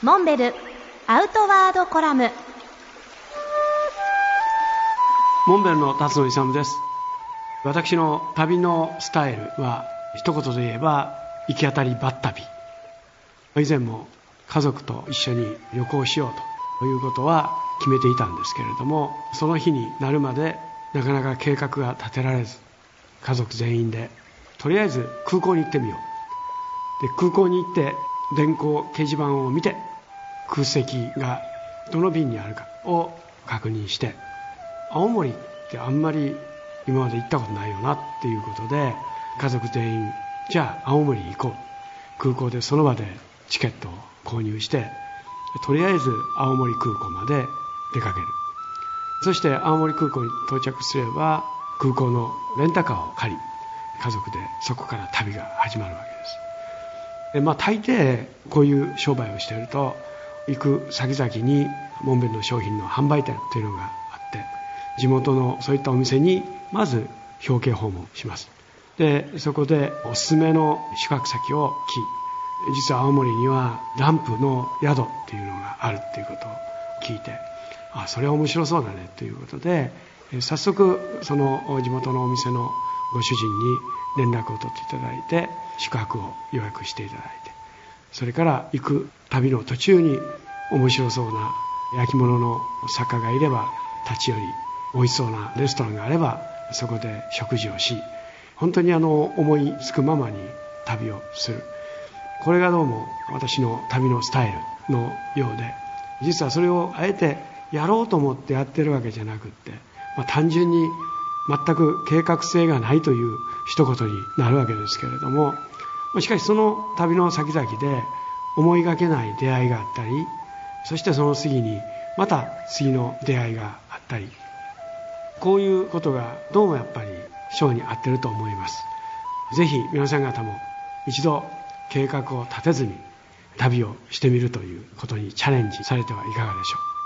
モンベルアウトワードコラム。モンベルの辰野勇です。私の旅のスタイルは一言で言えば行き当たりばったび以前も家族と一緒に旅行しようということは決めていたんですけれどもその日になるまでなかなか計画が立てられず家族全員でとりあえず空港に行ってみよう。で空港に行って電光掲示板を見て空席がどの便にあるかを確認して青森ってあんまり今まで行ったことないよなっていうことで家族全員じゃあ青森行こう空港でその場でチケットを購入してとりあえず青森空港まで出かける。そして青森空港に到着すれば空港のレンタカーを借り家族でそこから旅が始まるわけです。まあ大抵こういう商売をしていると行く先々にモンベルの商品の販売店というのがあって地元のそういったお店にまず表敬訪問します。でそこでおすすめの宿泊先を聞き実は青森にはランプの宿っていうのがあるっていうことを聞いてあそれは面白そうだねということで早速その地元のお店のご主人に連絡を取っていただいて宿泊を予約していただいてそれから行く旅の途中に面白そうな焼き物の作家がいれば立ち寄り美味しそうなレストランがあればそこで食事をし本当にあの思いつくままに旅をする。これがどうも私の旅のスタイルのようで実はそれをあえてやろうと思ってやってるわけじゃなくって、まあ、単純に全く計画性がないという一言になるわけですけれどもしかしその旅の先々で思いがけない出会いがあったりそしてその次にまた次の出会いがあったりこういうことがどうもやっぱり章に合ってると思います。ぜひ皆さん方も一度計画を立てずに旅をしてみるということにチャレンジされてはいかがでしょう。